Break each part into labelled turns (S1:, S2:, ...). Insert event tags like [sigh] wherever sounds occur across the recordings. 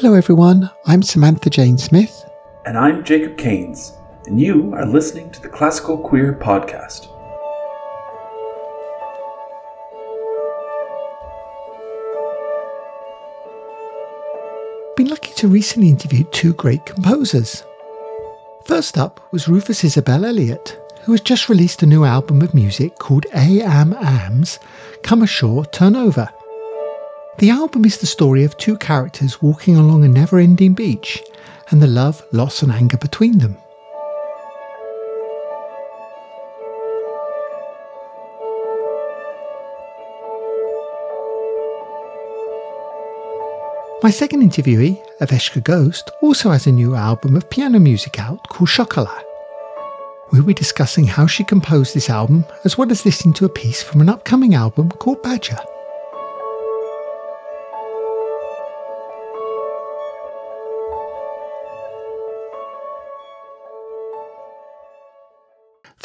S1: Hello, everyone. I'm Samantha Jane Smith.
S2: And I'm Jacob Keynes, and you are listening to the Classical Queer Podcast.
S1: Been lucky to recently interview two great composers. First up was Rufus Isabel Elliot, who has just released a new album of music called A Am Ams Come Ashore, Turn Over. The album is the story of two characters walking along a never ending beach and the love, loss, and anger between them. My second interviewee, Eveshka Ghost, also has a new album of piano music out called Chocolat. We'll be discussing how she composed this album as well as listening to a piece from an upcoming album called Badger.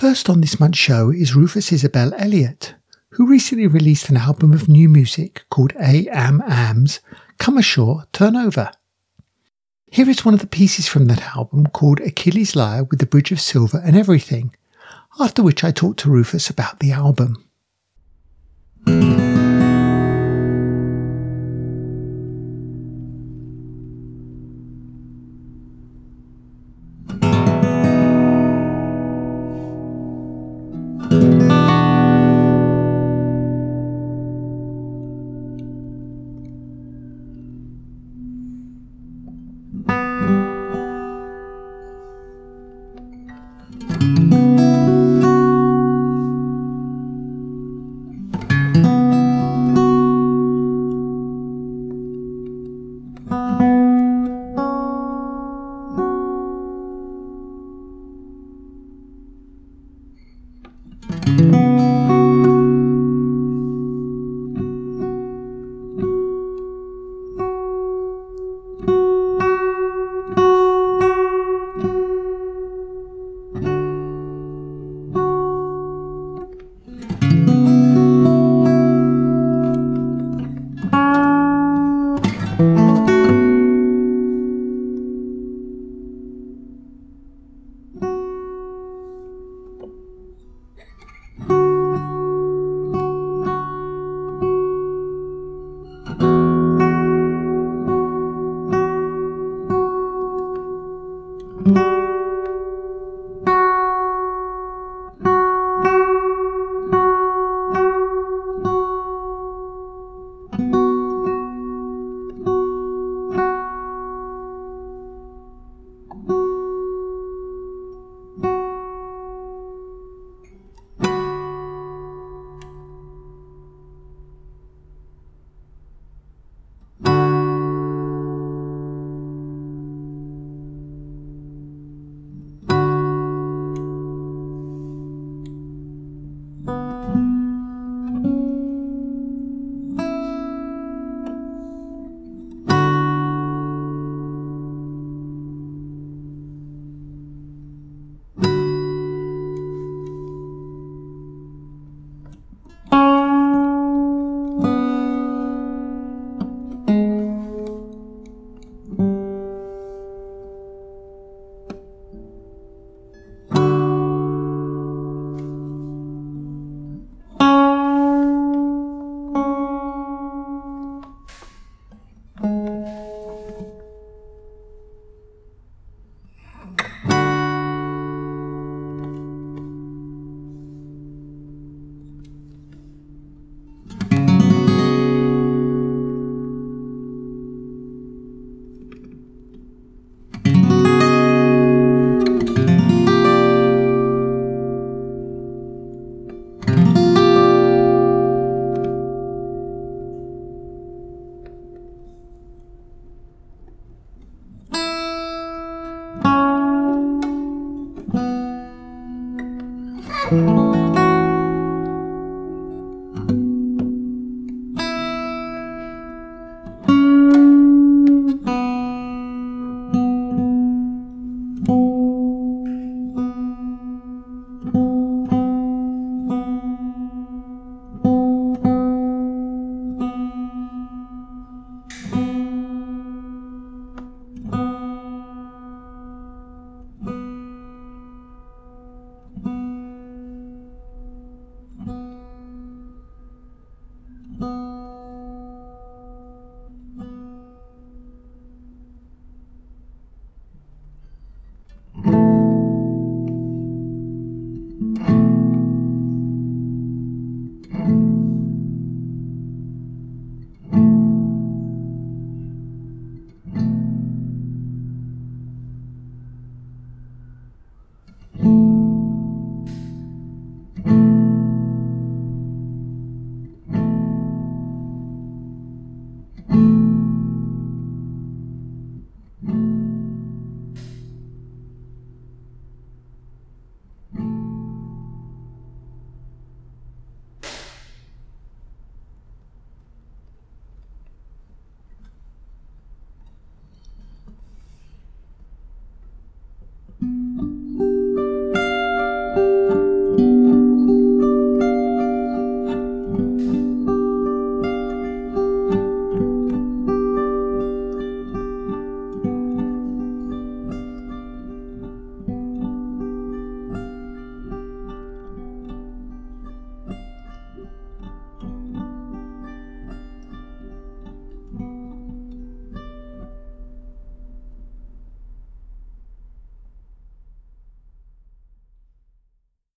S1: First on this month's show is Rufus Isabel Elliot, who recently released an album of new music called A Am Ams Come Ashore, Turn Over. Here is one of the pieces from that album called Achilles' Lyre with the Bridge of Silver and Everything, after which I talked to Rufus about the album.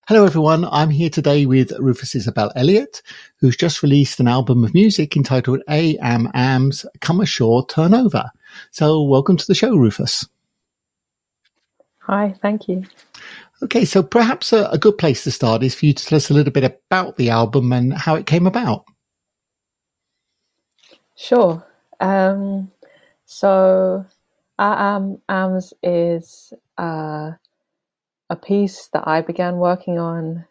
S1: Hello, everyone. I'm here today with Rufus Isabel Elliot, who's just released an album of music entitled A Am Am's Come Ashore Turnover. So, welcome to the show, Rufus.
S3: Hi, thank you.
S1: Okay, so perhaps a, a, good place to start is for you to tell us a little bit about the album and how it came about.
S3: Sure. Um, so, Am Ams is uh, a piece that I began working on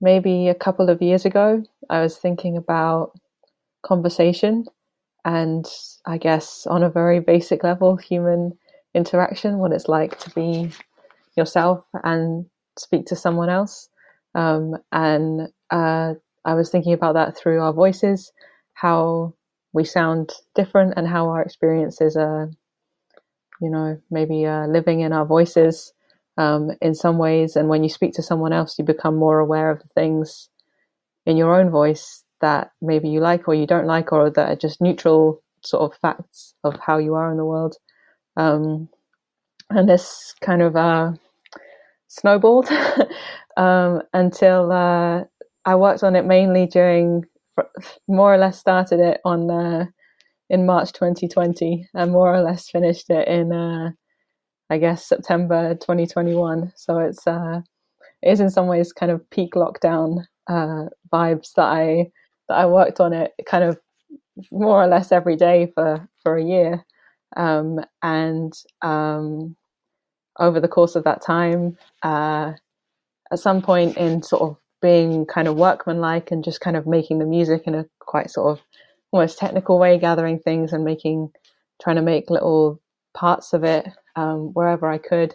S3: maybe a couple of years ago. I was thinking about conversation and I guess on a very basic level, human interaction, what it's like to be yourself and speak to someone else. Um, and uh, I was thinking about that through our voices, how we sound different, and how our experiences are, you know, maybe uh, living in our voices um, in some ways. And when you speak to someone else, you become more aware of the things in your own voice that maybe you like or you don't like, or that are just neutral sort of facts of how you are in the world. Um, and this kind of uh, snowballed [laughs] um, until uh, I worked on it mainly during, more or less started it on uh, in March 2020 and more or less finished it in uh, I guess September 2021. So it's uh, it is in some ways kind of peak lockdown uh, vibes that I that I worked on it kind of more or less every day for for a year, um, and um, over the course of that time, uh, at some point in sort of being kind of workmanlike and just kind of making the music in a quite sort of almost technical way, gathering things and making trying to make little parts of it um, wherever I could.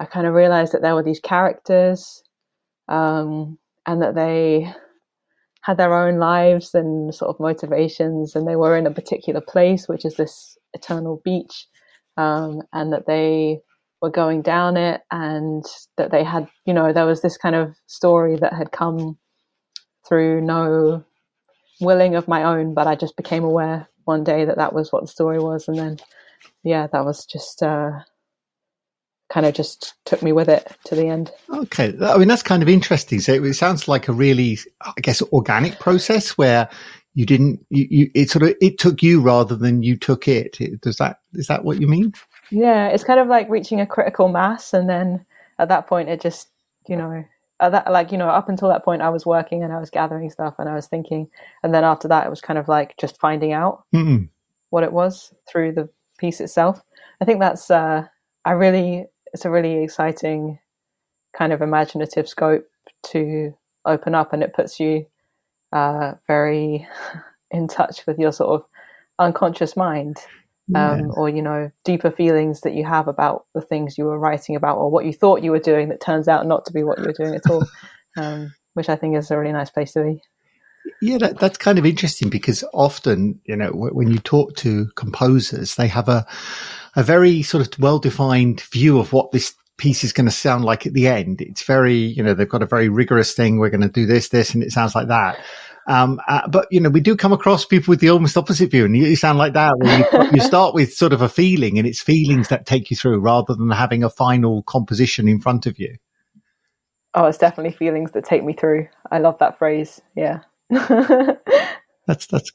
S3: I kind of realized that there were these characters um, and that they had their own lives and sort of motivations, and they were in a particular place, which is this eternal beach, um, and that they were going down it, and that they had, you know, there was this kind of story that had come through no willing of my own, but I just became aware one day that that was what the story was, and then, yeah, that was just. Uh, kind of just took me with it to the end.
S1: Okay, I mean that's kind of interesting. So it, sounds like a really, I guess, organic process where you didn't, you, you, it sort of it took you rather than you took it. Does that is that what you mean?
S3: Yeah, it's kind of like reaching a critical mass, and then at that point, it just, you know, at that like you know, up until that point, I was working and I was gathering stuff and I was thinking, and then after that, it was kind of like just finding out mm what it was through the piece itself. I think that's. uh I really it's a really exciting kind of imaginative scope to open up, and it puts you uh, very [laughs] in touch with your sort of unconscious mind. Um, or you know deeper feelings that you have about the things you were writing about or what you thought you were doing that turns out not to be what you were doing at all [laughs] um, which i think is a really nice place to be
S1: yeah, that, that's kind of interesting because often, you know, when you talk to composers, they have a a very sort of well defined view of what this piece is going to sound like at the end. It's very, you know, they've got a very rigorous thing. We're going to do this, this, and it sounds like that. Um, uh, but you know, we do come across people with the almost opposite view, and you, you sound like that. You, you, start with sort of a feeling, and it's feelings that take you through, rather than having a final composition in front of you.
S3: Oh, it's definitely feelings that take me through. I love that phrase. Yeah. [laughs]
S1: That's that's,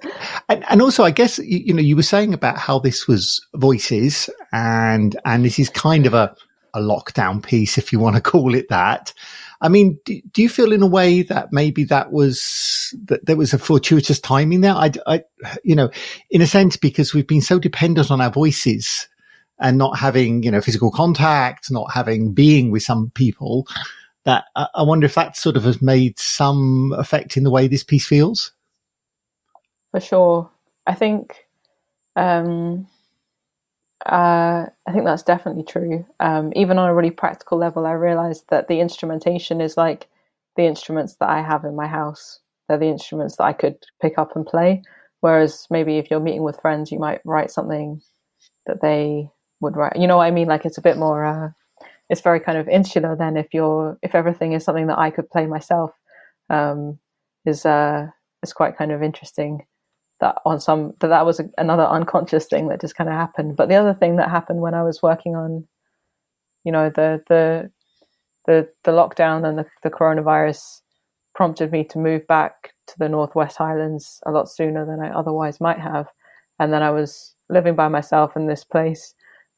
S1: and, and also I guess you, you, know you were saying about how this was voices, and and this is kind of a a lockdown piece, if you want to [laughs] call it that. I mean, do, do you feel in a way that maybe that was that there was a fortuitous timing there? I, I, you know, in a sense, because we've been so dependent on our voices and not having you know physical contact, not having being with some people. That I wonder if that sort of has made some effect in the way this piece feels
S3: for sure. I think um, uh, I think that's definitely true. Um, even on a really practical level, I realized that the instrumentation is like the instruments that I have in my house. They're the instruments that I could pick up and play. Whereas maybe if you're meeting with friends, you might write something that they would write. You know what I mean? Like it's a bit more. Uh, it's very kind of insular. Then if you're if everything is something that I could play myself, um, is uh, is quite kind of interesting that on some that that was a, another unconscious thing that just kind of happened. But the other thing that happened when I was working on, you know, the the the the lockdown and the, the coronavirus prompted me to move back to the Northwest Highlands a lot sooner than I otherwise might have. And then I was living by myself in this place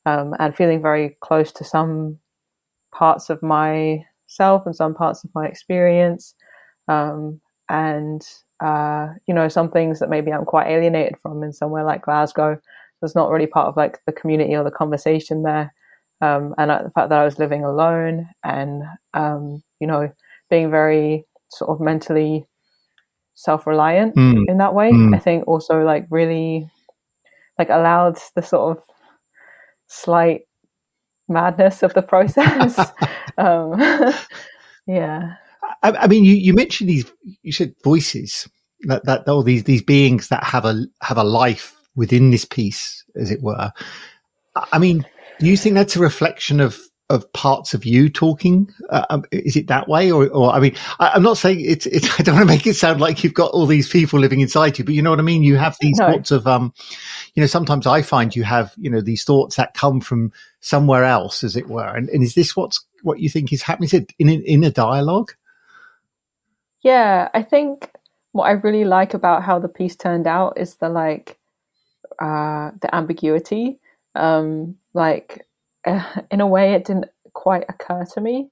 S3: um, and feeling very close to some parts of myself and some parts of my experience. Um, and, uh, you know, some things that maybe I'm quite alienated from in somewhere like Glasgow. That's not really part of like the community or the conversation there. Um, and the fact that I was living alone and, um, you know, being very sort of mentally self-reliant mm. in that way mm. i think also like really like allowed the sort of slight madness of the process [laughs] [laughs] um [laughs] yeah
S1: I, I, mean you you mentioned these you said voices that that all these these beings that have a have a life within this piece as it were i mean do you think that's a reflection of of parts of you talking? Uh, um, is it that way, or, or I mean, I, am not saying it's, it's. [laughs] I don't want to make it sound like you've got all these people living inside you, but you know what I mean. You have these no. thoughts of, um, you know, sometimes I find you have, you know, these thoughts that come from somewhere else, as it were. And, and is this what's what you think is happening? Is it in in a dialogue?
S3: Yeah, I think what I really like about how the piece turned out is the like, uh, the ambiguity. Um, like in a way, it didn't quite occur to me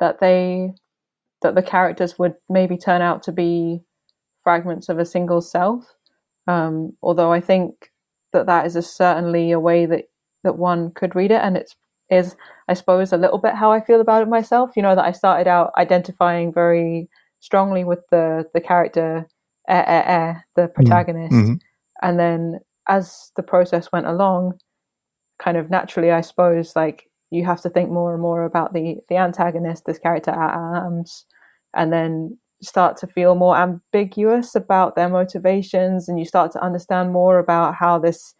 S3: that they that the characters would maybe turn out to be fragments of a single self. Um, although I think that that is a, certainly a way that that one could read it, and it's is I suppose a little bit how I feel about it myself. You know that I started out identifying very strongly with the the character eh, eh, eh, the mm-hmm. protagonist, mm-hmm. and then as the process went along, kind of naturally, I suppose, like you have to think more and more about the the antagonist, this character at arms, and then start to feel more ambiguous about their motivations, and you start to understand more about how this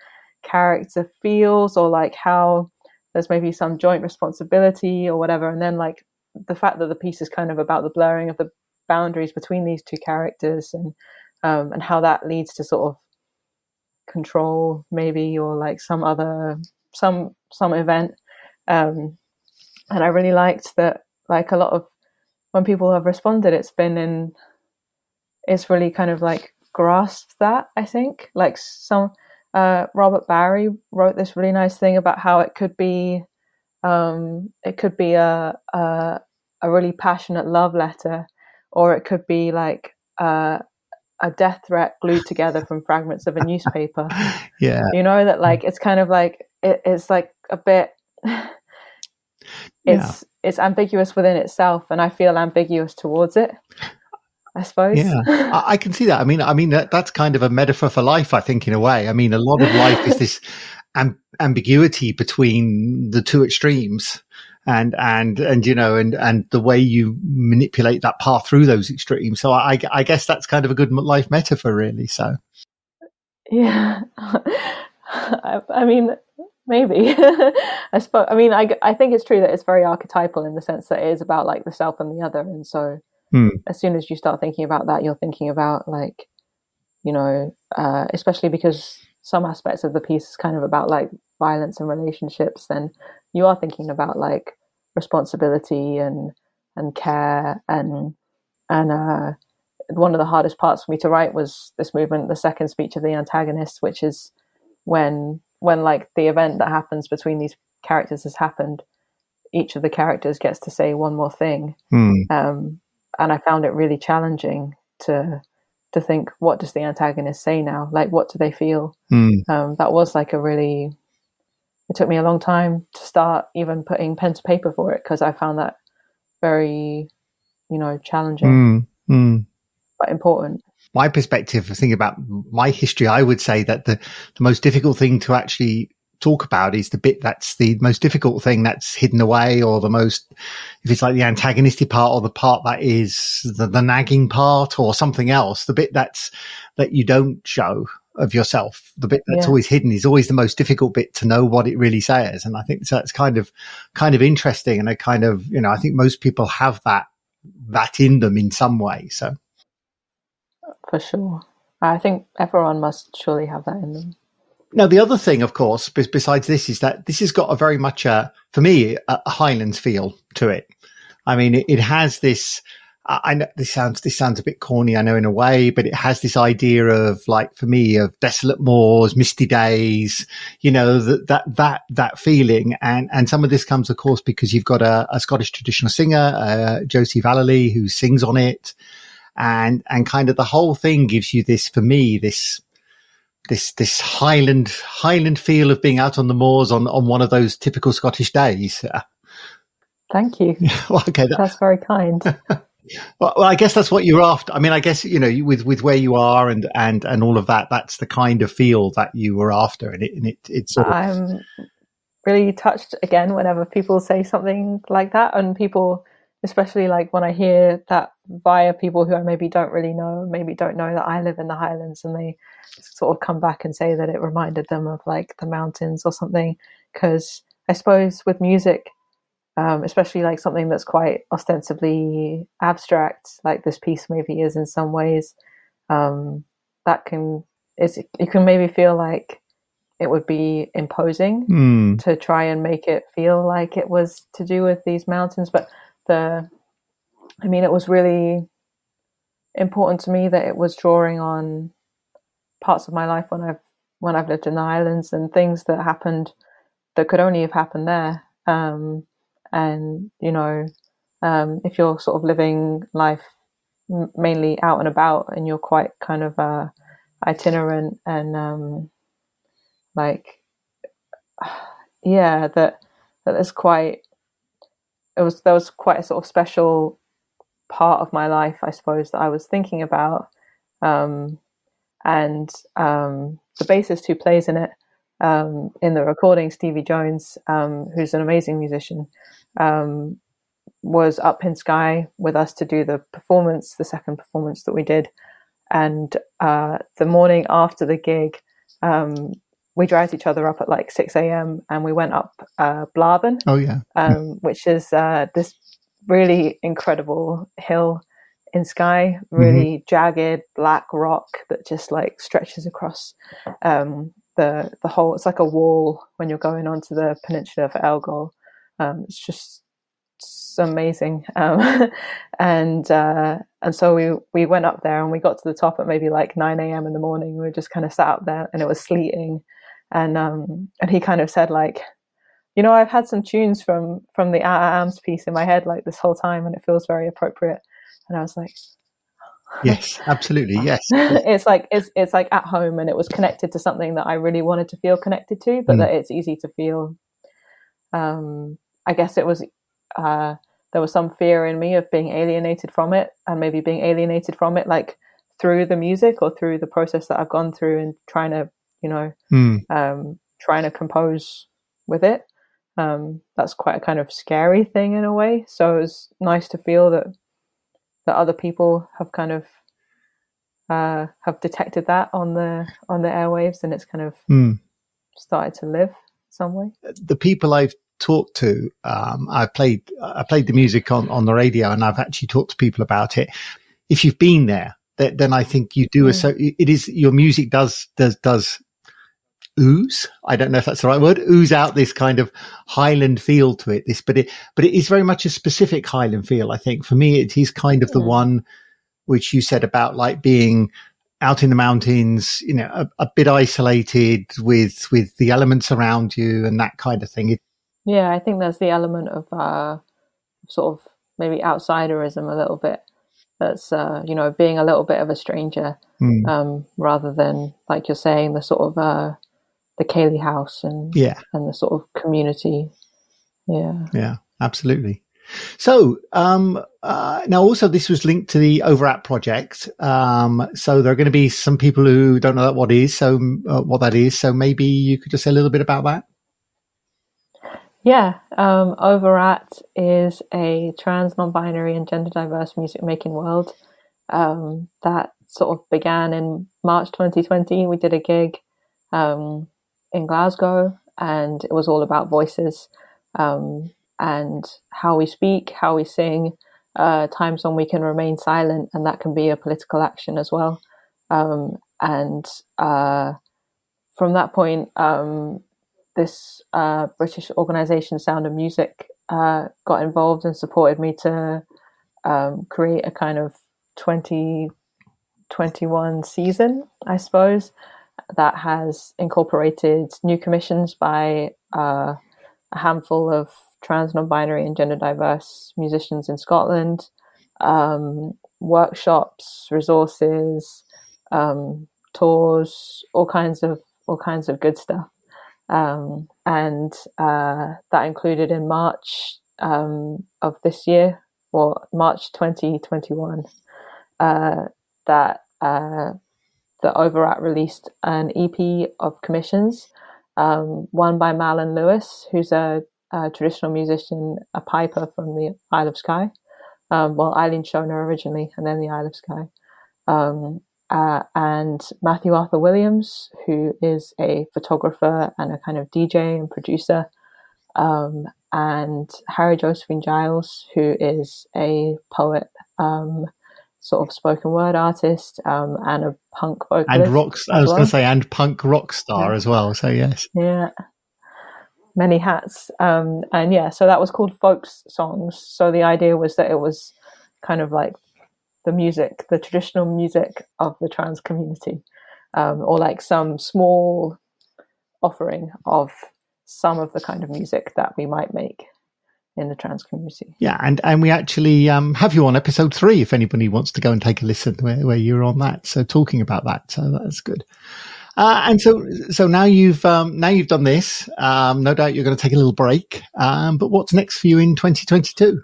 S3: character feels, or like how there's maybe some joint responsibility or whatever, and then like the fact that the piece is kind of about the blurring of the boundaries between these two characters and um, and how that leads to sort of control maybe or like some other some some event, um, and I really liked that. Like a lot of when people have responded, it's been in it's really kind of like grasped that. I think like some uh, Robert Barry wrote this really nice thing about how it could be um, it could be a, a, a really passionate love letter, or it could be like uh, a death threat glued together from fragments of a newspaper. [laughs]
S1: yeah,
S3: you know that like it's kind of like it, it's like a bit it's yeah. it's ambiguous within itself and i feel ambiguous towards it i suppose.
S1: Yeah. I, I, can see that. I mean i mean that, that's kind of a metaphor for life i think in a way. I mean a lot of life is [laughs] this amb- ambiguity between the two extremes and and and you know and and the way you manipulate that path through those extremes. So i i guess that's kind of a good life metaphor really so.
S3: Yeah. [laughs] I, I mean maybe. [laughs] I suppose i mean I, I think it's true that it's very archetypal in the sense that it is about like the self and the other and so
S1: hmm.
S3: as soon as you start thinking about that you're thinking about like you know uh, especially because some aspects of the piece is kind of about like violence and relationships then you are thinking about like responsibility and and care and and uh, one of the hardest parts for me to write was this movement the second speech of the antagonist which is when when like the event that happens between these characters has happened, each of the characters gets to say one more thing.
S1: Mm.
S3: Um, and I found it really challenging to to think what does the antagonist say now? Like what do they feel?
S1: Mm.
S3: Um, that was like a really it took me a long time to start even putting pen to paper for it because I found that very, you know, challenging
S1: mm.
S3: but important
S1: my perspective of thinking about my history, I would say that the, the most difficult thing to actually talk about is the bit that's the most difficult thing that's hidden away or the most if it's like the antagonistic part or the part that is the, the nagging part or something else the bit that's that you don't show of yourself the bit that's yeah. always hidden is always the most difficult bit to know what it really says and i think so it's kind of kind of interesting and a kind of you know i think most people have that that in them in some way so
S3: for sure. I think everyone must surely have that in them.
S1: Now, the other thing, of course, besides this, is that this has got a very much, a, for me, a, Highlands feel to it. I mean, it, it has this. I know this sounds this sounds a bit corny, I know in a way, but it has this idea of like for me of desolate moors, misty days, you know that that that that feeling, and and some of this comes, of course, because you've got a, a Scottish traditional singer, uh, Josie Vallely, who sings on it, and and kind of the whole thing gives you this for me this this this Highland Highland feel of being out on the moors on on one of those typical Scottish days. [laughs]
S3: Thank you. [laughs]
S1: well, okay, that,
S3: that's very kind. [laughs]
S1: well, well, I guess that's what you're after. I mean, I guess you know, with with where you are and and and all of that, that's the kind of feel that you were after, and it and it it's. Sort
S3: of... I'm really touched again whenever people say something like that, and people, especially like when I hear that via people who I maybe don't really know, maybe don't know that I live in the Highlands, and they sort of come back and say that it reminded them of like the mountains or something. Because I suppose with music um, especially like something that's quite ostensibly abstract, like this piece maybe is in some ways. Um, that can is you can maybe feel like it would be imposing
S1: mm.
S3: to try and make it feel like it was to do with these mountains, but the I mean, it was really important to me that it was drawing on parts of my life when I've when I've lived in the islands and things that happened that could only have happened there. Um, and you know um, if you're sort of living life mainly out and about and you're quite kind of uh, itinerant and um, like [sighs] yeah that that is quite it was there was quite a sort of special part of my life I suppose that I was thinking about um, and um, the bassist who plays in it um, in the recording Stevie Jones um, who's an amazing musician um, was up in Skye with us to do the performance, the second performance that we did. And uh, the morning after the gig, um, we dragged each other up at like 6 a.m. and we went up uh, Blaven.
S1: Oh, yeah.
S3: Um, which is uh, this really incredible hill in Skye, really mm-hmm. jagged black rock that just like stretches across um, the the whole. It's like a wall when you're going onto the peninsula of Elgol. Um, it's just it's amazing. Um, [laughs] and uh, and so we we went up there and we got to the top at maybe like 9 a.m. in the morning. We just kind of sat up there and it was sleeting. And um, and he kind of said like, you know, I've had some tunes from from the Arms piece in my head like this whole time, and it feels very appropriate. And I was like, [laughs]
S1: yes absolutely yes [laughs]
S3: it's like it's it's like at home and it was connected to something that i really wanted to feel connected to but mm. that it's easy to feel um I guess it was uh, there was some fear in me of being alienated from it, and maybe being alienated from it like through the music or through the process that I've gone through and trying to, you know,
S1: mm.
S3: um, trying to compose with it. Um, that's quite a kind of scary thing in a way. So it was nice to feel that that other people have kind of uh, have detected that on the on the airwaves, and it's kind of
S1: mm.
S3: started to live some way.
S1: The people I've talked to, um, I played, I played the music on, on the radio and I've actually talked to people about it. If you've been there, then, I think you do. Mm. So it is, your music does, does, does ooze. I don't know if that's the right word. Ooze out this kind of Highland feel to it. This, but it, but it is very much a specific Highland feel. I think for me, it is kind of the one which you said about like being out in the mountains, you know, a, a, bit isolated with with the elements around you and that kind of thing. It,
S3: yeah, I think there's the element of uh, sort of maybe outsiderism a little bit. That's uh, you know being a little bit of a stranger,
S1: mm.
S3: um, rather than like you're saying the sort of uh, the Ceilidh House and
S1: yeah
S3: and the sort of community. Yeah,
S1: yeah, absolutely. So um, uh, now, also this was linked to the Overat project. Um, so there are going to be some people who don't know what is so uh, what that is. So maybe you could just say a little bit about that.
S3: Yeah, um, Overat is a trans, non-binary, and gender diverse music making world um, that sort of began in March 2020. We did a gig um, in Glasgow, and it was all about voices um, and how we speak, how we sing, uh, times when we can remain silent, and that can be a political action as well. Um, and uh, from that point, um, this uh, British organisation, Sound and Music, uh, got involved and supported me to um, create a kind of 2021 season, I suppose, that has incorporated new commissions by uh, a handful of trans, non binary, and gender diverse musicians in Scotland, um, workshops, resources, um, tours, all kinds of all kinds of good stuff. Um, and uh, that included in March um, of this year, or March 2021, uh, that uh, the Overact released an EP of commissions, um, one by Malin Lewis, who's a, a, traditional musician, a piper from the Isle of Skye. Um, well, Eilean Shona originally, and then the Isle of Skye. Um, uh, and Matthew Arthur Williams, who is a photographer and a kind of DJ and producer, um, and Harry Josephine Giles, who is a poet, um, sort of spoken word artist, um, and a punk vocalist.
S1: And rock, I was well. going to say, and punk rock star yeah. as well. So yes,
S3: yeah, many hats. Um, and yeah, so that was called Folks Songs. So the idea was that it was kind of like the music, the traditional music of the trans community, um, or like some small offering of some of the kind of music that we might make in the trans community.
S1: Yeah, and and we actually um, have you on episode three if anybody wants to go and take a listen where, where you're on that. So talking about that, so that's good. Uh, and so so now you've um, now you've done this. Um, no doubt you're going to take a little break. Um, but what's next for you in 2022?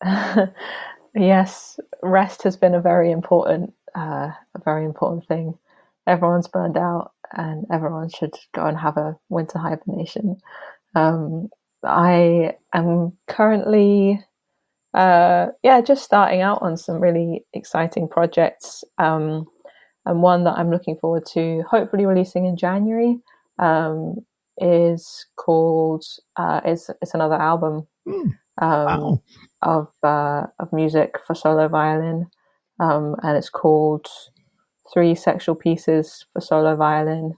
S1: [laughs]
S3: Yes, rest has been a very important, uh, a very important thing. Everyone's burned out, and everyone should go and have a winter hibernation. Um, I am currently, uh, yeah, just starting out on some really exciting projects, um, and one that I'm looking forward to, hopefully releasing in January, um, is called. Uh, it's it's another album. Mm. wow of uh, of music for solo violin, um, and it's called Three Sexual Pieces for Solo Violin.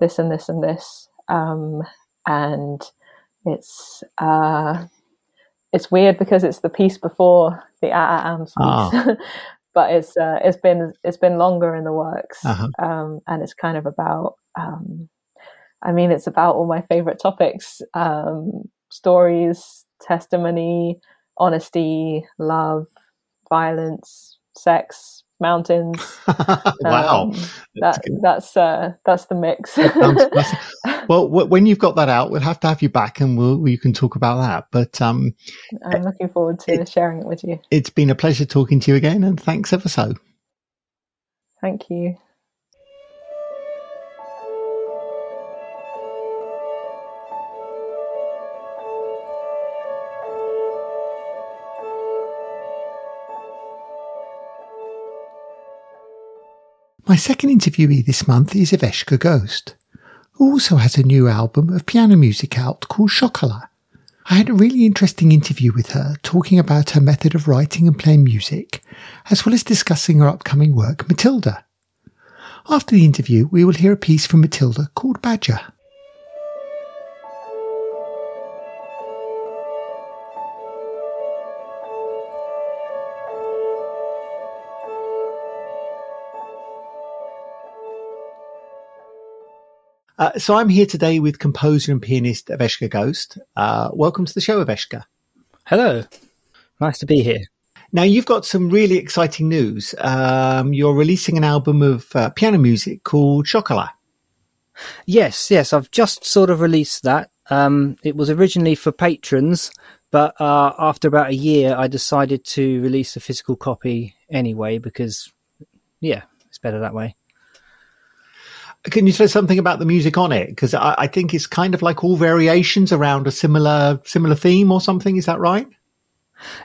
S3: This and this and this, um, and it's uh, it's weird because it's the piece before the Ah Ams piece. [laughs] but it's uh, it's been it's been longer in the works, uh-huh. um, and it's kind of about. Um, I mean, it's about all my favorite topics: um, stories, testimony, honesty, love, violence, sex, mountains. [laughs]
S1: wow,
S3: um, that's that, that's uh, that's the mix. [laughs]
S1: well, when you've got that out, we'll have to have you back, and we'll you can talk about that. But um,
S3: I'm looking forward to it, sharing it with you.
S1: It's been a pleasure talking to you again, and thanks ever so.
S3: Thank you.
S1: My second interviewee this month is Eveshka Ghost, who also has a new album of piano music out called Chocolat. I had a really interesting interview with her talking about her method of writing and playing music, as well as discussing her upcoming work, Matilda. After the interview, we will hear a piece from Matilda called Badger. Uh, so I'm here today with composer and pianist Eveshka Ghost. Uh, welcome to the show, Eveshka.
S4: Hello. Nice to be here.
S1: Now, you've got some really exciting news. Um, you're releasing an album of uh, piano music called Chocolat.
S4: Yes, yes. I've just sort of released that. Um, it was originally for patrons, but uh, after about a year, I decided to release a physical copy anyway because, yeah, it's better that way.
S1: Can you say something about the music on it? Because I, I, think it's kind of like all variations around a similar similar theme or something. Is that right?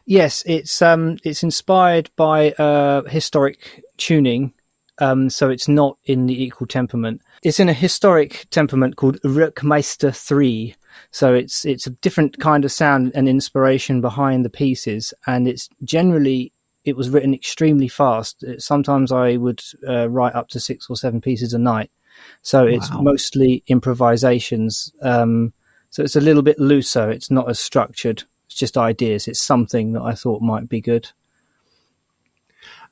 S4: Yes, it's um, it's inspired by uh, historic tuning, um, so it's not in the equal temperament. It's in a historic temperament called Werckmeister three. So it's it's a different kind of sound and inspiration behind the pieces, and it's generally it was written extremely fast. Sometimes I would uh, write up to six or seven pieces a night. So it's wow. mostly improvisations. Um, So it's a little bit looser. It's not as structured. It's just ideas. It's something that I thought might be good.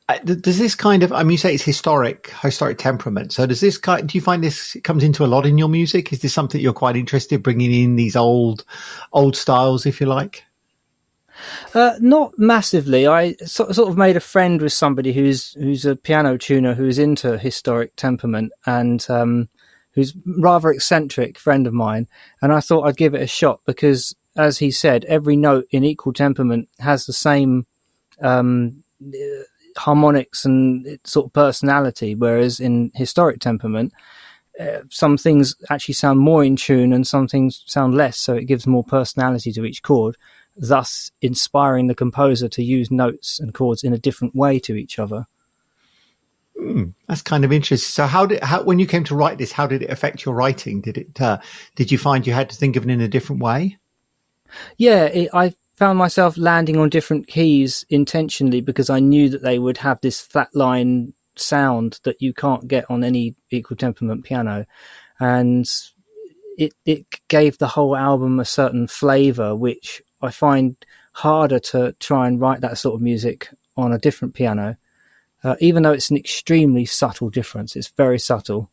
S1: Uh, does this kind of, I mean, you say it's historic, historic temperament. So does this kind, do you find this comes into a lot in your music? Is this something you're quite interested in bringing in these old, old styles, if you like?
S4: Uh, not massively. I sort, sort of made a friend with somebody who's who's a piano tuner who's into historic temperament and um, who's rather eccentric friend of mine. And I thought I'd give it a shot because, as he said, every note in equal temperament has the same um, harmonics and sort of personality, whereas in historic temperament, uh, some things actually sound more in tune and some things sound less, so it gives more personality to each chord, thus inspiring the composer to use notes and chords in a different way to each other.
S1: Mm, that's kind of interesting. So, how did how when you came to write this, how did it affect your writing? Did it uh, did you find you had to think of it in a different way?
S4: Yeah, it, I found myself landing on different keys intentionally because I knew that they would have this flat line sound that you can't get on any equal temperament piano. And it, it gave the whole album a certain flavor, which I find harder to try and write that sort of music on a different piano. Uh, even though it's an extremely subtle difference, it's very subtle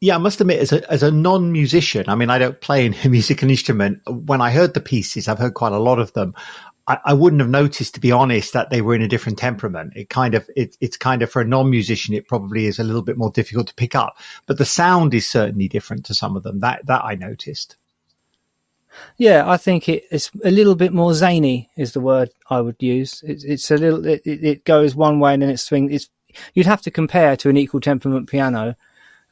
S1: yeah, I must admit, as a as a non musician, I mean, I don't play a [laughs] musical instrument. When I heard the pieces, I've heard quite a lot of them. I, I wouldn't have noticed, to be honest, that they were in a different temperament. It kind of it, it's kind of for a non musician, it probably is a little bit more difficult to pick up. But the sound is certainly different to some of them. That that I noticed.
S4: Yeah, I think it, it's a little bit more zany is the word I would use. It, it's a little, it, it goes one way and then it swings. It's you'd have to compare to an equal temperament piano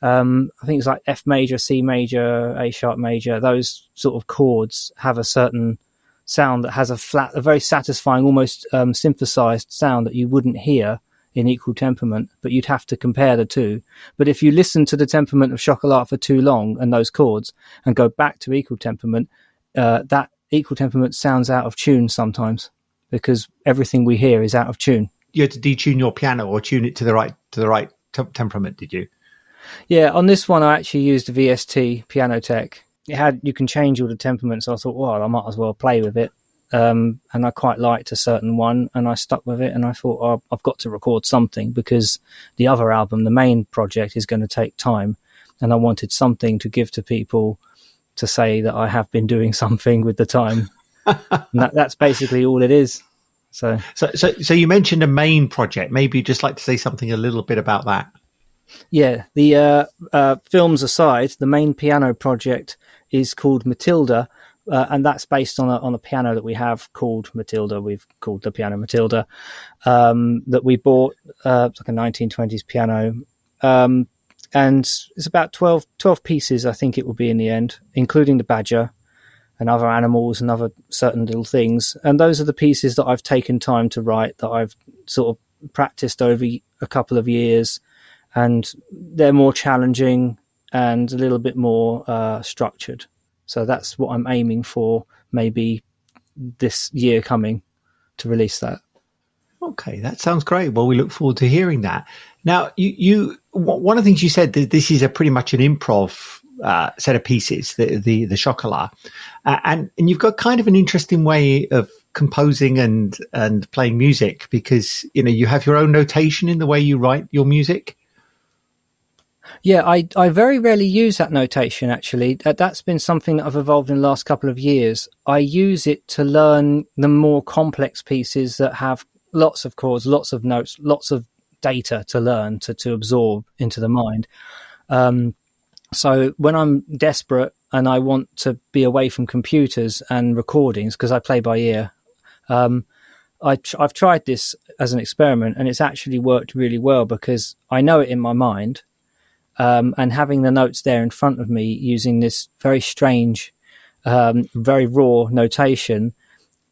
S4: um, I think it's like F major, C major, A sharp major. Those sort of chords have a certain sound that has a flat, a very satisfying, almost um, synthesized sound that you wouldn't hear in equal temperament, but you'd have to compare the two. But if you listen to the temperament of Chocolat for too long and those chords and go back to equal temperament, uh, that equal temperament sounds out of tune sometimes because everything we hear is out of tune.
S1: You had to detune your piano or tune it to the right to the right t- temperament, did you?
S4: Yeah, on this one I actually used a VST Pianoteq. It had you can change all the temperaments. So I thought, well, I might as well play with it. Um, and I quite liked a certain one, and I stuck with it. And I thought, oh, I've got to record something because the other album, the main project, is going to take time, and I wanted something to give to people to say that I have been doing [laughs] something with the time. that, that's basically all it is. So,
S1: so, so, so you mentioned a main project. Maybe you'd just like to say something a little bit about that.
S4: Yeah, the uh, uh, films aside, the main piano project is called Matilda, uh, and that's based on a on a piano that we have called Matilda. We've called the piano Matilda um, that we bought. Uh, it's like a 1920s piano, um, and it's about 12, 12 pieces. I think it will be in the end, including the badger and other animals and other certain little things. And those are the pieces that I've taken time to write that I've sort of practiced over a couple of years and they're more challenging and a little bit more uh, structured. So that's what I'm aiming for, maybe this year coming to release that.
S1: Okay, that sounds great. Well, we look forward to hearing that. Now, you, you one of the things you said that this is a pretty much an improv uh, set of pieces, the the, the chocolat, uh, and and you've got kind of an interesting way of composing and and playing music because you know you have your own notation in the way you write your music.
S4: Yeah, I, I very rarely use that notation actually. That, that's been something that I've evolved in the last couple of years. I use it to learn the more complex pieces that have lots of chords, lots of notes, lots of data to learn, to, to absorb into the mind. Um, so when I'm desperate and I want to be away from computers and recordings, because I play by ear, um, I have tried this as an experiment and it's actually worked really well because I know it in my mind um, and having the notes there in front of me using this very strange, um, very raw notation,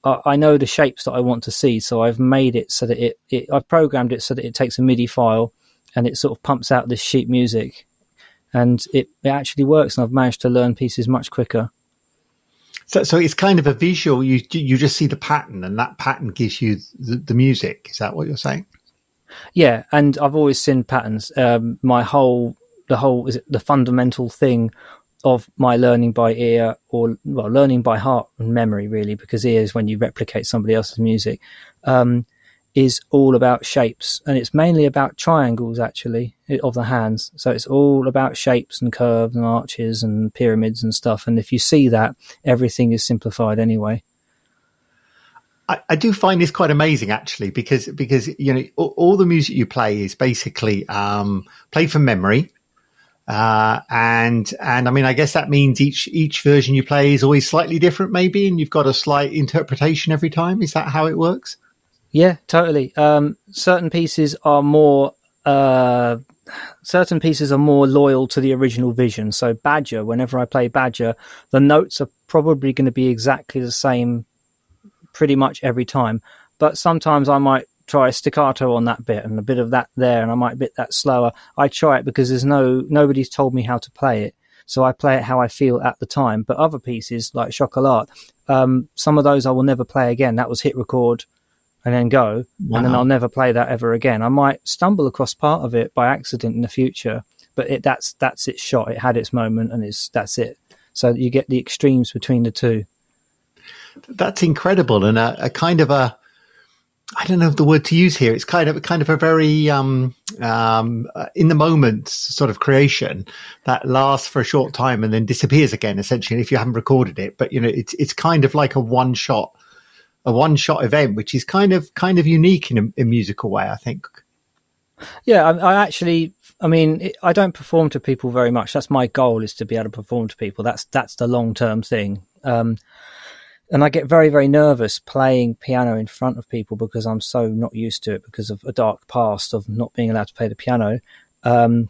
S4: I, I, know the shapes that I want to see. So I've made it so that it, it, I've programmed it so that it takes a MIDI file and it sort of pumps out this sheet music, and it, it actually works. And I've managed to learn pieces much quicker.
S1: So, so it's kind of a visual. You you just see the pattern, and that pattern gives you the, the music. Is that what you're saying?
S4: Yeah, and I've always seen patterns. Um, my whole the whole is it the fundamental thing of my learning by ear or well learning by heart and memory really because ear is when you replicate somebody else's music um, is all about shapes. And it's mainly about triangles actually of the hands. So it's all about shapes and curves and arches and pyramids and stuff. And if you see that everything is simplified anyway.
S1: I, I do find this quite amazing actually because because you know all, all the music you play is basically um, played from memory uh, and and I mean, I guess that means each each version you play is always slightly different, maybe, and you've got a slight interpretation every time. Is that how it works?
S4: Yeah, totally. Um, certain pieces are more uh, certain pieces are more loyal to the original vision. So Badger, whenever I play Badger, the notes are probably going to be exactly the same, pretty much every time. But sometimes I might try staccato on that bit and a bit of that there, and I might bit that slower. I try it because there's no nobody's told me how to play it, so I play it how I feel at the time. But other pieces like Chocolat, um, some of those I will never play again. That was hit record and then go, wow. and then I'll never play that ever again. I might stumble across part of it by accident in the future, but it, that's that's its shot. It had its moment, and it's that's it. So you get the extremes between the two.
S1: That's incredible, and a, a kind of a I don't know the word to use here. It's kind of kind of a very um, um, uh, in the moment sort of creation that lasts for a short time and then disappears again. Essentially, if you haven't recorded it, but you know, it's it's kind of like a one shot, a one shot event, which is kind of kind of unique in a, a musical way. I think.
S4: Yeah, I, I actually, I mean, it, I don't perform to people very much. That's my goal is to be able to perform to people. That's that's the long term thing. Um, and I get very, very nervous playing piano in front of people because I'm so not used to it because of a dark past of not being allowed to play the piano. Um,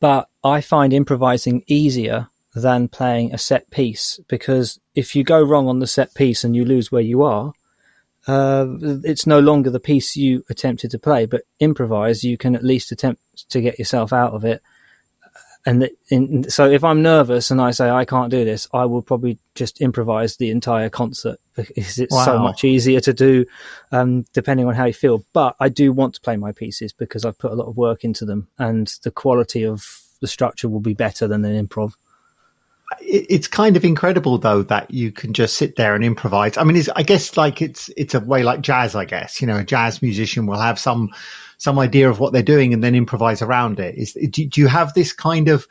S4: but I find improvising easier than playing a set piece because if you go wrong on the set piece and you lose where you are, uh, it's no longer the piece you attempted to play, but improvise, you can at least attempt to get yourself out of it and the, in, so if I'm nervous and I say I can't do this, I will probably just improvise the entire concert because it's wow. so much easier to do, um, depending on how you feel. But I do want to play my pieces because I've put a lot of work into them, and the quality of the structure will be better than an improv.
S1: It's kind of incredible though that you can just sit there and improvise. I mean, I guess like it's it's a way like jazz. I guess you know, a jazz musician will have some some idea of what they're doing and then improvise around it. Is do, do you have this kind of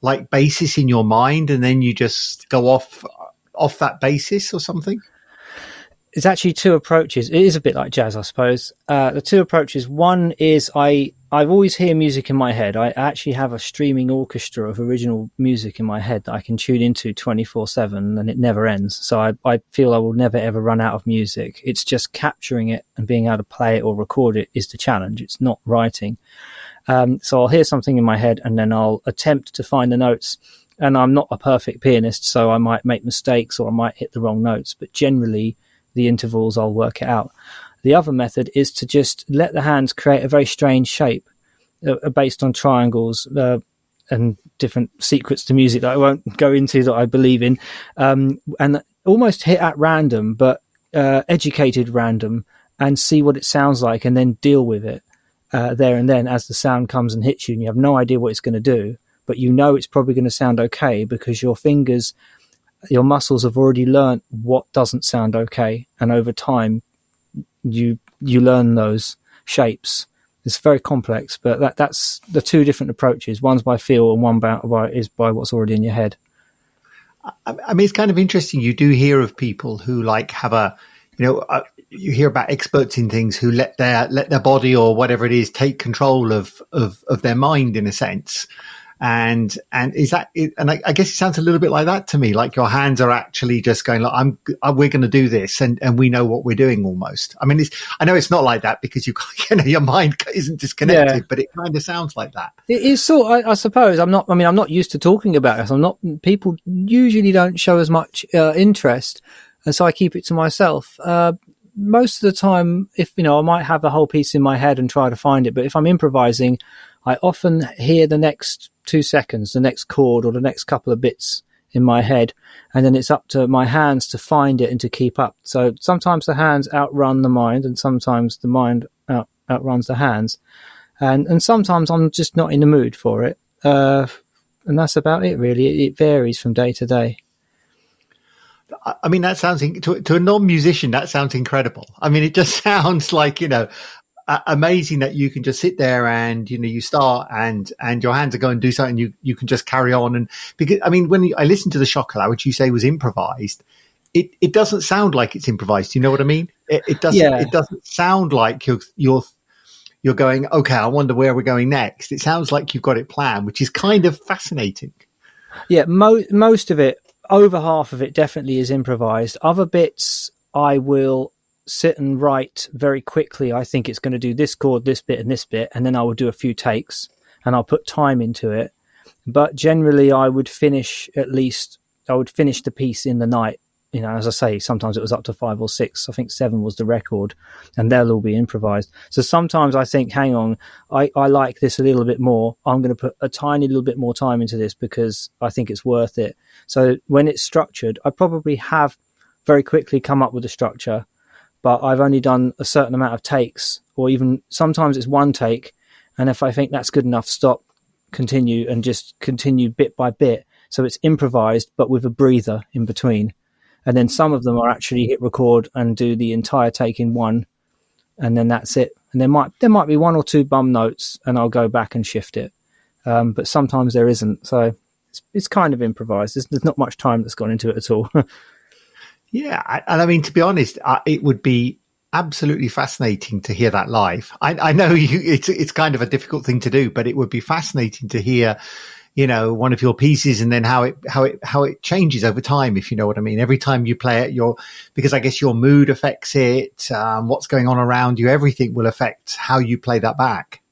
S1: like basis in your mind and then you just go off off that basis or something?
S4: It's actually two approaches. It is a bit like jazz, I suppose. Uh, the two approaches. One is I I always hear music in my head. I actually have a streaming orchestra of original music in my head that I can tune into 24 7 and it never ends. So I, I feel I will never ever run out of music. It's just capturing it and being able to play it or record it is the challenge. It's not writing. Um, so I'll hear something in my head and then I'll attempt to find the notes. And I'm not a perfect pianist, so I might make mistakes or I might hit the wrong notes, but generally the intervals I'll work it out. The other method is to just let the hands create a very strange shape uh, uh, based on triangles uh, and different secrets to music that I won't go into that I believe in, um, and almost hit at random, but uh, educated random, and see what it sounds like, and then deal with it uh, there and then as the sound comes and hits you, and you have no idea what it's going to do, but you know it's probably going to sound okay because your fingers, your muscles have already learned what doesn't sound okay, and over time you you learn those shapes. It's very complex, but that that's the two different approaches. One's by feel, and one by, by is by what's already in your head.
S1: I mean, it's kind of interesting. You do hear of people who like have a, you know, uh, you hear about experts in things who let their let their body or whatever it is take control of of of their mind in a sense and and is that and I, I, guess it sounds a little bit like that to me like your hands are actually just going like i'm uh, we're going to do this and and we know what we're doing almost. I mean it's i know it's not like that because you [laughs] you know your mind [laughs] isn't disconnected yeah. but it kind of sounds like that.
S4: It is so I, I, suppose. I'm not i mean i'm not used to talking about this. I'm not people usually don't show as much uh, interest and so i keep it to myself. Uh, most of the time if you know i might have a whole piece in my head and try to find it but if i'm improvising I often hear the next two seconds, the next chord or the next couple of bits in my head, and then it's up to my hands to find it and to keep up. So sometimes the hands outrun the mind, and sometimes the mind out, outruns the hands, and and sometimes I'm just not in the mood for it. Uh, and that's about it. Really, it, it varies from day to day.
S1: I mean, that sounds to, to a non-musician. That sounds incredible. I mean, it just [laughs] sounds like you know, uh, amazing that you can just sit there and you know you start and and your hands are going to do something. You you can just carry on and because I mean, when I listened to the Chocolat, which you say was improvised, it it doesn't sound like it's improvised. You know what I mean? It, it doesn't.
S4: Yeah.
S1: It doesn't sound like you're you're you're going. Okay, I wonder where we're going next. It sounds like you've got it planned, which is kind of fascinating.
S4: Yeah, mo- most of it, over half of it, definitely is improvised. Other bits, I will sit and write very quickly. I think it's going to do this chord, this bit, and this bit, and then I will do a few takes and I'll put time into it. But generally, I would finish at least. I would finish the piece in the night. You know, as I say, sometimes it was up to five or six. I think seven was the record, and they'll all be improvised. So sometimes I think, hang on, I, I like this a little bit more. I'm going to put a tiny little bit more time into this because I think it's worth it. So when it's structured, I probably have very quickly come up with a structure, but I've only done a certain amount of takes, or even sometimes it's one take. And if I think that's good enough, stop, continue, and just continue bit by bit. So it's improvised, but with a breather in between. And then some of them are actually hit record and do the entire take in one, and then that's it. And there might there might be one or two bum notes, and I'll go back and shift it. Um, but sometimes there isn't. So it's, it's kind of improvised. There's, there's not much time that's gone into it at all. [laughs]
S1: Yeah, I- and I mean to be honest, uh, it would be absolutely fascinating to hear that live. I, I know [laughs] you, it's it's kind of a difficult thing to do, but it would be fascinating to hear, you know, one of your pieces and then how it how it how it changes over time. If you know what I mean, every time you play it, your because I guess your mood affects it, um, what's going on around you, everything will affect how you play that back.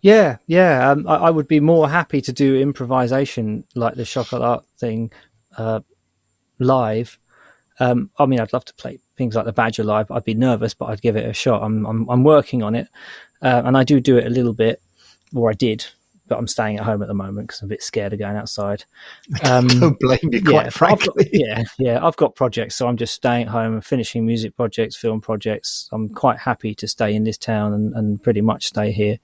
S4: Yeah, yeah. Um, I, I would be more happy to do improvisation like the chocolat thing uh, live. Um, I mean, I'd love to play things like the Badger live. I'd be nervous, but I'd give it a shot. I'm I'm, I'm working on it, uh, and I do do it a little bit, or I did, but I'm staying at home at the moment because I'm a bit scared of going outside. [laughs] Um,
S1: Don't blame you,
S4: yeah,
S1: quite
S4: got-
S1: frankly. [laughs]
S4: yeah, yeah. I've got projects, so I'm just staying at home and finishing music projects, film projects. I'm quite happy to stay in this town and, and pretty much stay here.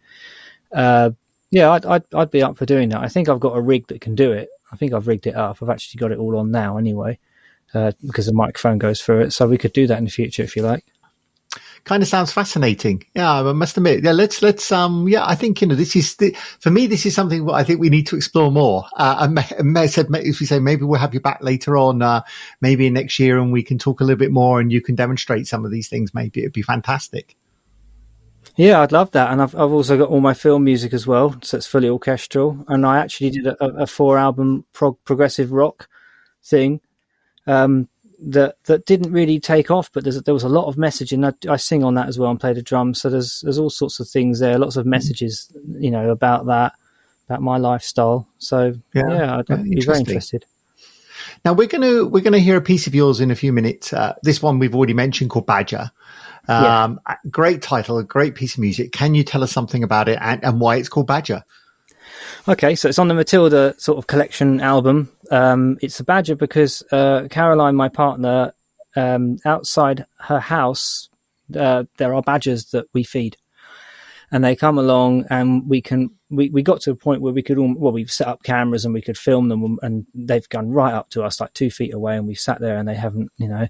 S4: Uh, yeah, I'd, I'd I'd be up for doing that. I think I've got a rig that can do it. I think I've rigged it up. I've actually got it all on now, anyway, uh, because the microphone goes through it. So we could do that in the future if you like.
S1: kind of sounds fascinating. Yeah, I must admit. Yeah, let's let's um. Yeah, I think you know this is the, for me. This is something I think we need to explore more. Uh, and May, said, if we say maybe we'll have you back later on, uh, maybe next year, and we can talk a little bit more, and you can demonstrate some of these things. Maybe it'd be fantastic.
S4: Yeah, I'd love that, and I've I've also got all my film music as well, so it's fully orchestral. And I actually did a, a four album prog- progressive rock thing um, that that didn't really take off, but there's, there was a lot of messaging. I, I sing on that as well and play the drums, so there's there's all sorts of things there, lots of messages, you know, about that, about my lifestyle. So
S1: Yeah,
S4: yeah, I'd,
S1: yeah,
S4: I'd be very interested.
S1: Now we're gonna we're gonna hear a piece of yours in a few minutes. Uh, this one we've already mentioned called Badger. Um, Great title, a great piece of music. Can you tell us something about it and, and why it's called Badger?
S4: Okay, so it's on the Matilda sort of collection album. Um, it's a badger because uh, Caroline, my partner, um, outside her house, uh, there are badgers that we feed, and they come along, and we can. We, we got to a point where we could all well we've set up cameras and we could film them and they've gone right up to us like two feet away and we've sat there and they haven't you know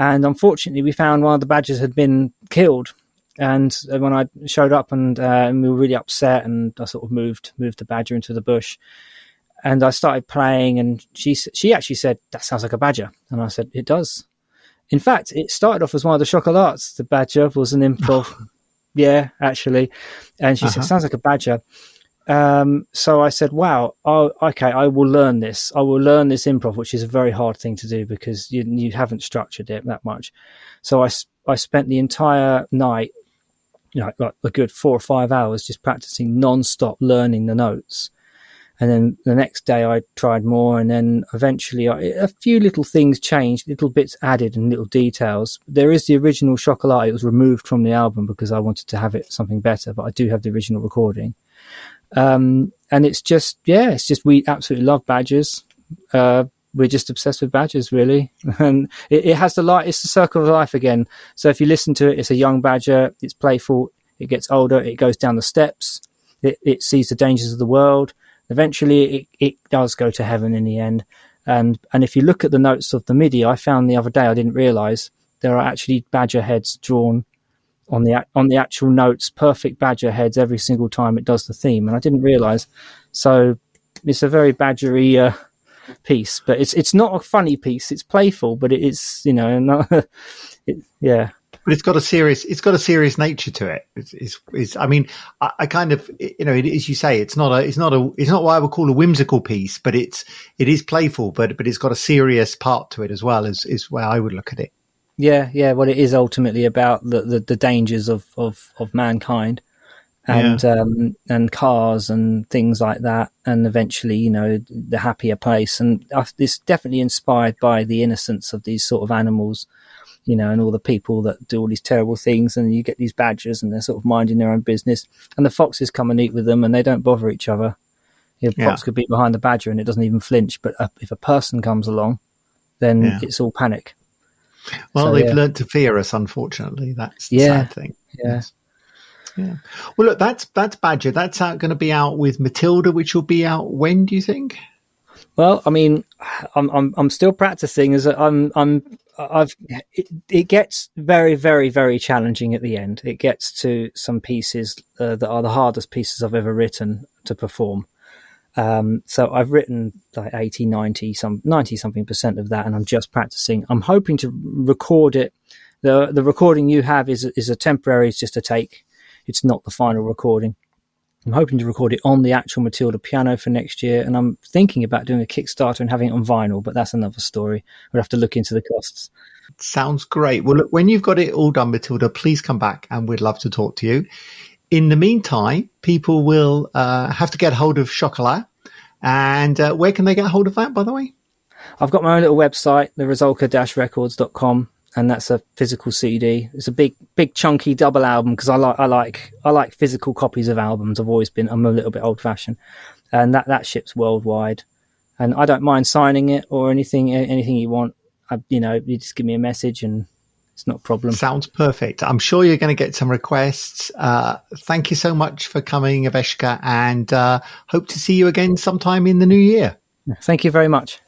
S4: and unfortunately we found one of the badgers had been killed and uh, when I showed up and, uh, and we were really upset, and I sort of moved moved the badger into the bush, and I started playing, and she she actually said that sounds like a badger, and I said it does. In fact, it started off as one of the chocolats. The badger was an improv, [laughs] yeah, actually, and she
S1: Uh-huh.
S4: said sounds like a badger. Um, so I said, "Wow, oh, okay, I will learn this. I will learn this improv, which is a very hard thing to do because you you haven't structured it that much." So I I spent the entire night you know, like a good four or five hours just practicing non-stop learning the notes. And then the next day I tried more and then eventually I, a few little things changed, little bits added and little details. There is the original Chocolat. It was removed from the album because I wanted to have it something better, but I do have the original recording. Um, and it's just, yeah, it's just, we absolutely love badgers. Uh, we're just obsessed with badgers, really. [laughs] And it, it has the light, it's the circle of life again. So if you listen to it, it's a young badger, it's playful, it gets older, it goes down the steps, it, it sees the dangers of the world, Eventually, it, it does go to heaven in the end. And and if you look at the notes of the MIDI, I found the other day I didn't realise there are actually badger heads drawn on the on the actual notes, perfect badger heads every single time it does the theme, and I didn't realise. So it's a very badgery uh, piece, but it's it's not a funny piece. It's playful, but it is you know, not, [laughs] it, yeah.
S1: But it's got a serious, it's got a serious nature to it. It's, it's, it's I mean, I, I, kind of, you know, as you say, it's not a, it's not a, it's not what I would call a whimsical piece, but it's, it is playful, but, but it's got a serious part to it as well, as is where I would look at it.
S4: Yeah, yeah. Well, it is ultimately about the, the, the dangers of, of, of mankind and yeah. um, and cars and things like that, and eventually, you know, the happier place. And it's definitely inspired by the innocence of these sort of animals, you know, and all the people that do all these terrible things. And you get these badgers, and they're sort of minding their own business, and the foxes come and eat with them, and they don't bother each other. The yeah. fox could be behind the badger, and it doesn't even flinch. But uh, if a person comes along, then yeah. it's all panic.
S1: Well, so, they've learned to fear us. Unfortunately, that's the sad thing.
S4: Yeah. Yes.
S1: Yeah. Well, look, that's that's Badger. That's out, going to be out with Matilda, which will be out when? Do you think?
S4: Well, I mean, I'm I'm I'm still practicing. As I'm I'm I've it, it, gets very very very challenging at the end. It gets to some pieces uh, that are the hardest pieces I've ever written to perform. Um, so I've written like 80, 90, some 90 something percent of that, and I'm just practicing. I'm hoping to record it. The the recording you have is is a temporary, it's just a take. It's not the final recording. I'm hoping to record it on the actual Matilda piano for next year, and I'm thinking about doing a Kickstarter and having it on vinyl, but that's another story. We'll have to look into the costs.
S1: Sounds great. Well, look, when you've got it all done, Matilda, please come back and we'd love to talk to you. In the meantime, people will uh, have to get hold of Chocolat. And uh, where can they get hold of that, by the way?
S4: I've got my own little website, the resolka-records.com and that's a physical CD. It's a big, big chunky double album because I like, I like, I like physical copies of albums. I've always been, I'm a little bit old fashioned, and that that ships worldwide. And I don't mind signing it or anything, anything you want. I, you know, you just give me a message and it's not a problem.
S1: Sounds perfect. I'm sure you're going to get some requests. Uh, thank you so much for coming, Eveshka, and uh, hope to see you again sometime in the new year.
S4: Thank you very much.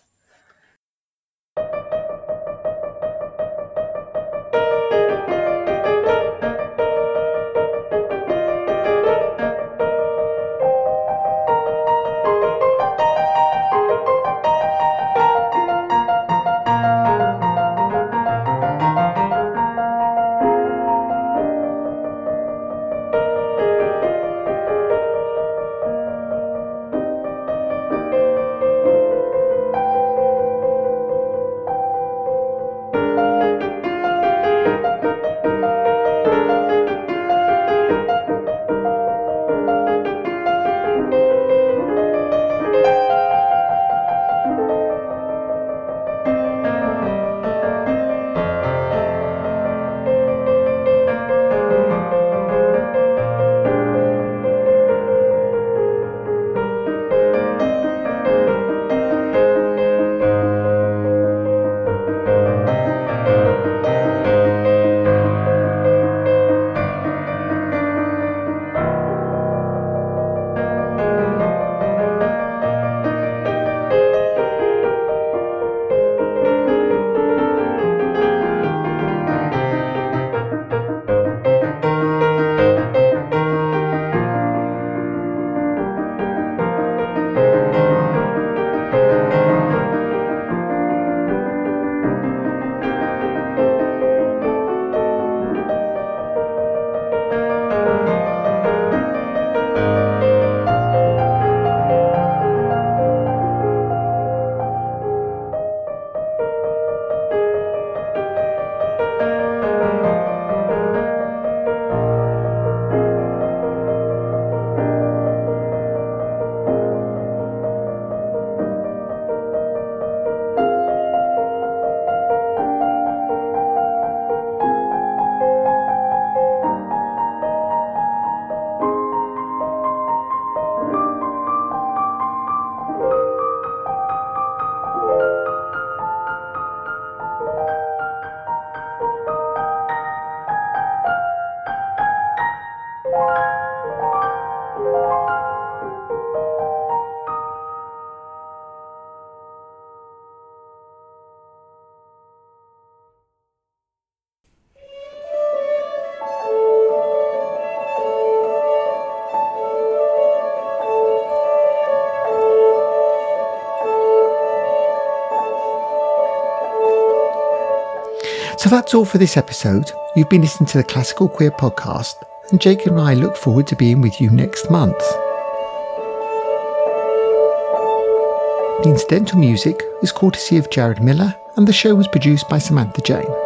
S1: So that's all for this episode. You've been listening to the Classical Queer podcast, and Jake and I look forward to being with you next month. The incidental music is courtesy of Jared Miller, and the show was produced by Samantha Jane.